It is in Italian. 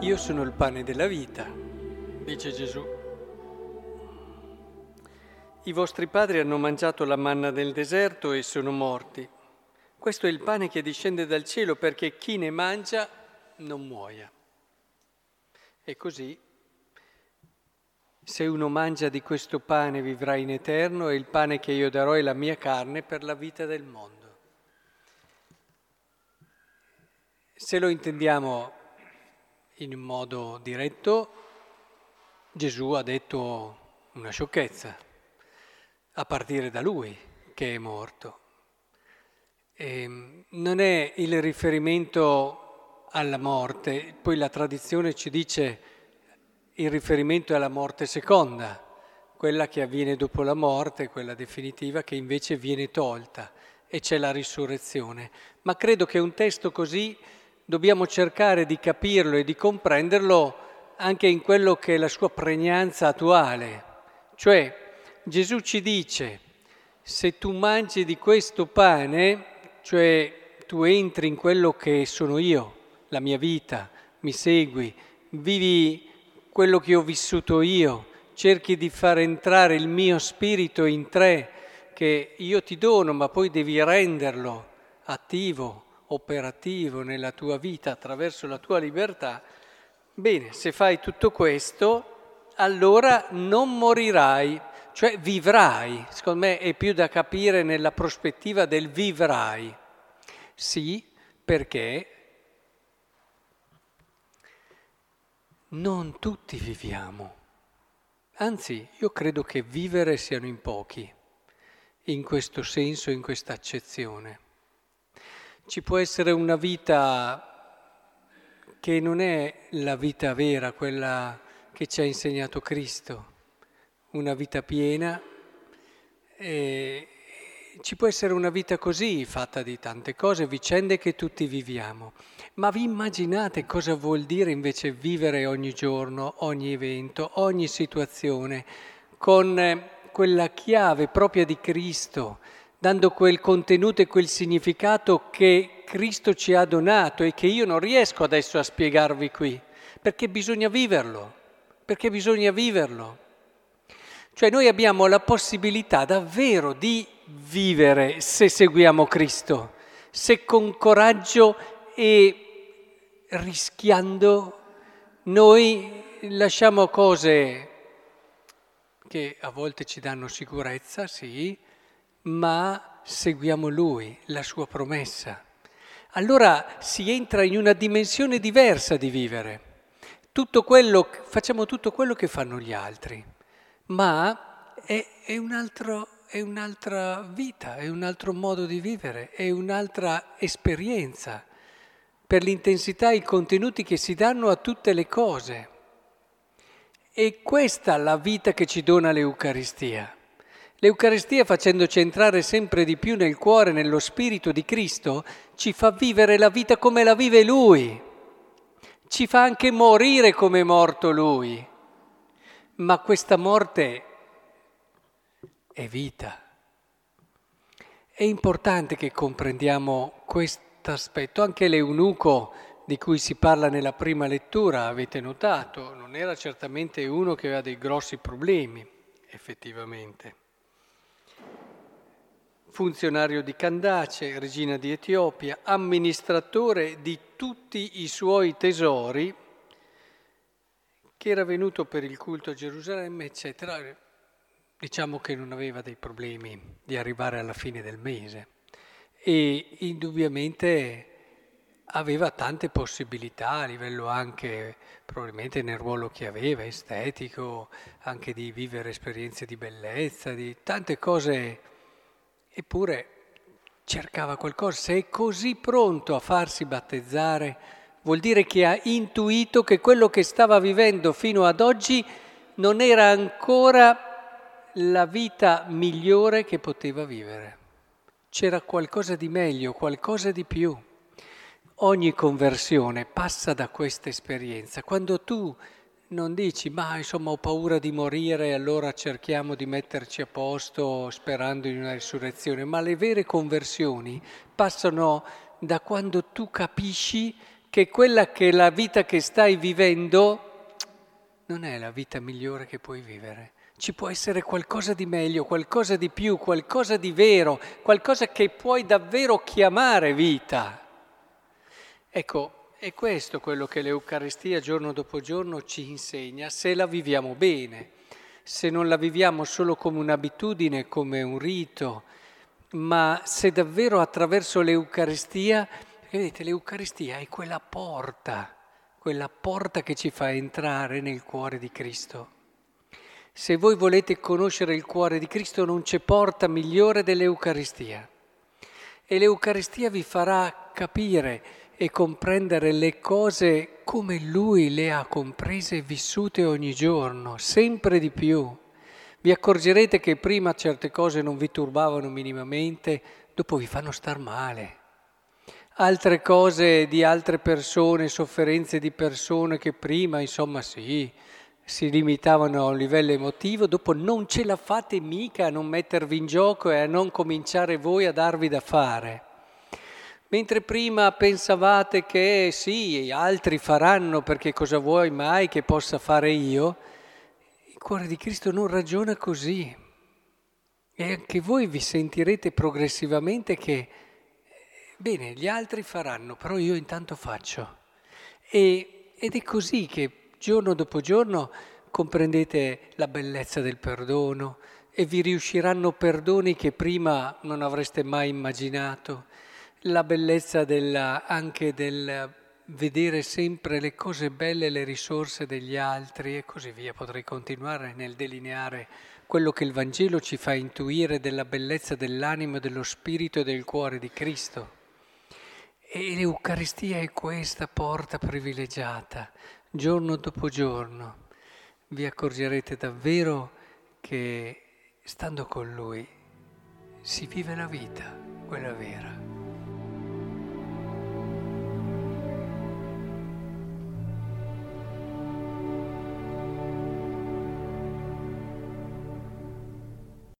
Io sono il pane della vita, dice Gesù. I vostri padri hanno mangiato la manna del deserto e sono morti. Questo è il pane che discende dal cielo perché chi ne mangia non muoia. E così, se uno mangia di questo pane vivrà in eterno e il pane che io darò è la mia carne per la vita del mondo. Se lo intendiamo in modo diretto, Gesù ha detto una sciocchezza, a partire da lui che è morto. E ehm, non è il riferimento alla morte, poi la tradizione ci dice il riferimento alla morte seconda, quella che avviene dopo la morte, quella definitiva che invece viene tolta e c'è la risurrezione. Ma credo che un testo così dobbiamo cercare di capirlo e di comprenderlo anche in quello che è la sua pregnanza attuale. Cioè Gesù ci dice, se tu mangi di questo pane, cioè tu entri in quello che sono io, la mia vita, mi segui, vivi quello che ho vissuto io, cerchi di far entrare il mio spirito in te, che io ti dono, ma poi devi renderlo attivo, operativo nella tua vita attraverso la tua libertà, bene, se fai tutto questo, allora non morirai, cioè vivrai. Secondo me è più da capire nella prospettiva del vivrai. Sì, perché non tutti viviamo. Anzi, io credo che vivere siano in pochi, in questo senso, in questa accezione. Ci può essere una vita che non è la vita vera, quella che ci ha insegnato Cristo, una vita piena. E ci può essere una vita così, fatta di tante cose, vicende che tutti viviamo. Ma vi immaginate cosa vuol dire invece vivere ogni giorno, ogni evento, ogni situazione, con quella chiave propria di Cristo, dando quel contenuto e quel significato che Cristo ci ha donato e che io non riesco adesso a spiegarvi qui, perché bisogna viverlo, perché bisogna viverlo. Cioè noi abbiamo la possibilità davvero di vivere se seguiamo Cristo, se con coraggio e rischiando noi lasciamo cose che a volte ci danno sicurezza, sì, ma seguiamo Lui, la sua promessa. Allora si entra in una dimensione diversa di vivere. Tutto quello, facciamo tutto quello che fanno gli altri, ma è, è, un altro, è un'altra vita, è un altro modo di vivere, è un'altra esperienza per l'intensità e i contenuti che si danno a tutte le cose. E questa è la vita che ci dona l'Eucaristia. L'Eucaristia, facendoci entrare sempre di più nel cuore, nello spirito di Cristo, ci fa vivere la vita come la vive Lui, ci fa anche morire come è morto Lui. Ma questa morte è vita. È importante che comprendiamo questo aspetto. Anche l'eunuco di cui si parla nella prima lettura, avete notato, non era certamente uno che aveva dei grossi problemi, effettivamente funzionario di Candace, regina di Etiopia, amministratore di tutti i suoi tesori, che era venuto per il culto a Gerusalemme, eccetera. Diciamo che non aveva dei problemi di arrivare alla fine del mese e indubbiamente aveva tante possibilità a livello anche, probabilmente nel ruolo che aveva, estetico, anche di vivere esperienze di bellezza, di tante cose Eppure cercava qualcosa. Se è così pronto a farsi battezzare, vuol dire che ha intuito che quello che stava vivendo fino ad oggi non era ancora la vita migliore che poteva vivere. C'era qualcosa di meglio, qualcosa di più. Ogni conversione passa da questa esperienza. Quando tu non dici, ma insomma ho paura di morire, allora cerchiamo di metterci a posto sperando in una risurrezione, ma le vere conversioni passano da quando tu capisci che quella che è la vita che stai vivendo non è la vita migliore che puoi vivere. Ci può essere qualcosa di meglio, qualcosa di più, qualcosa di vero, qualcosa che puoi davvero chiamare vita. Ecco, è questo quello che l'Eucaristia giorno dopo giorno ci insegna, se la viviamo bene, se non la viviamo solo come un'abitudine, come un rito, ma se davvero attraverso l'Eucaristia, vedete, l'Eucaristia è quella porta, quella porta che ci fa entrare nel cuore di Cristo. Se voi volete conoscere il cuore di Cristo non c'è porta migliore dell'Eucaristia. E l'Eucaristia vi farà capire e comprendere le cose come Lui le ha comprese e vissute ogni giorno, sempre di più. Vi accorgerete che prima certe cose non vi turbavano minimamente, dopo vi fanno star male. Altre cose di altre persone, sofferenze di persone che prima, insomma, sì, si limitavano a un livello emotivo, dopo non ce la fate mica a non mettervi in gioco e a non cominciare voi a darvi da fare. Mentre prima pensavate che sì, altri faranno perché cosa vuoi mai che possa fare io, il cuore di Cristo non ragiona così. E anche voi vi sentirete progressivamente che, bene, gli altri faranno, però io intanto faccio. E, ed è così che giorno dopo giorno comprendete la bellezza del perdono e vi riusciranno perdoni che prima non avreste mai immaginato, la bellezza della, anche del vedere sempre le cose belle, le risorse degli altri e così via. Potrei continuare nel delineare quello che il Vangelo ci fa intuire della bellezza dell'animo, dello spirito e del cuore di Cristo. E l'Eucaristia è questa porta privilegiata giorno dopo giorno, vi accorgerete davvero che stando con Lui si vive la vita, quella vera.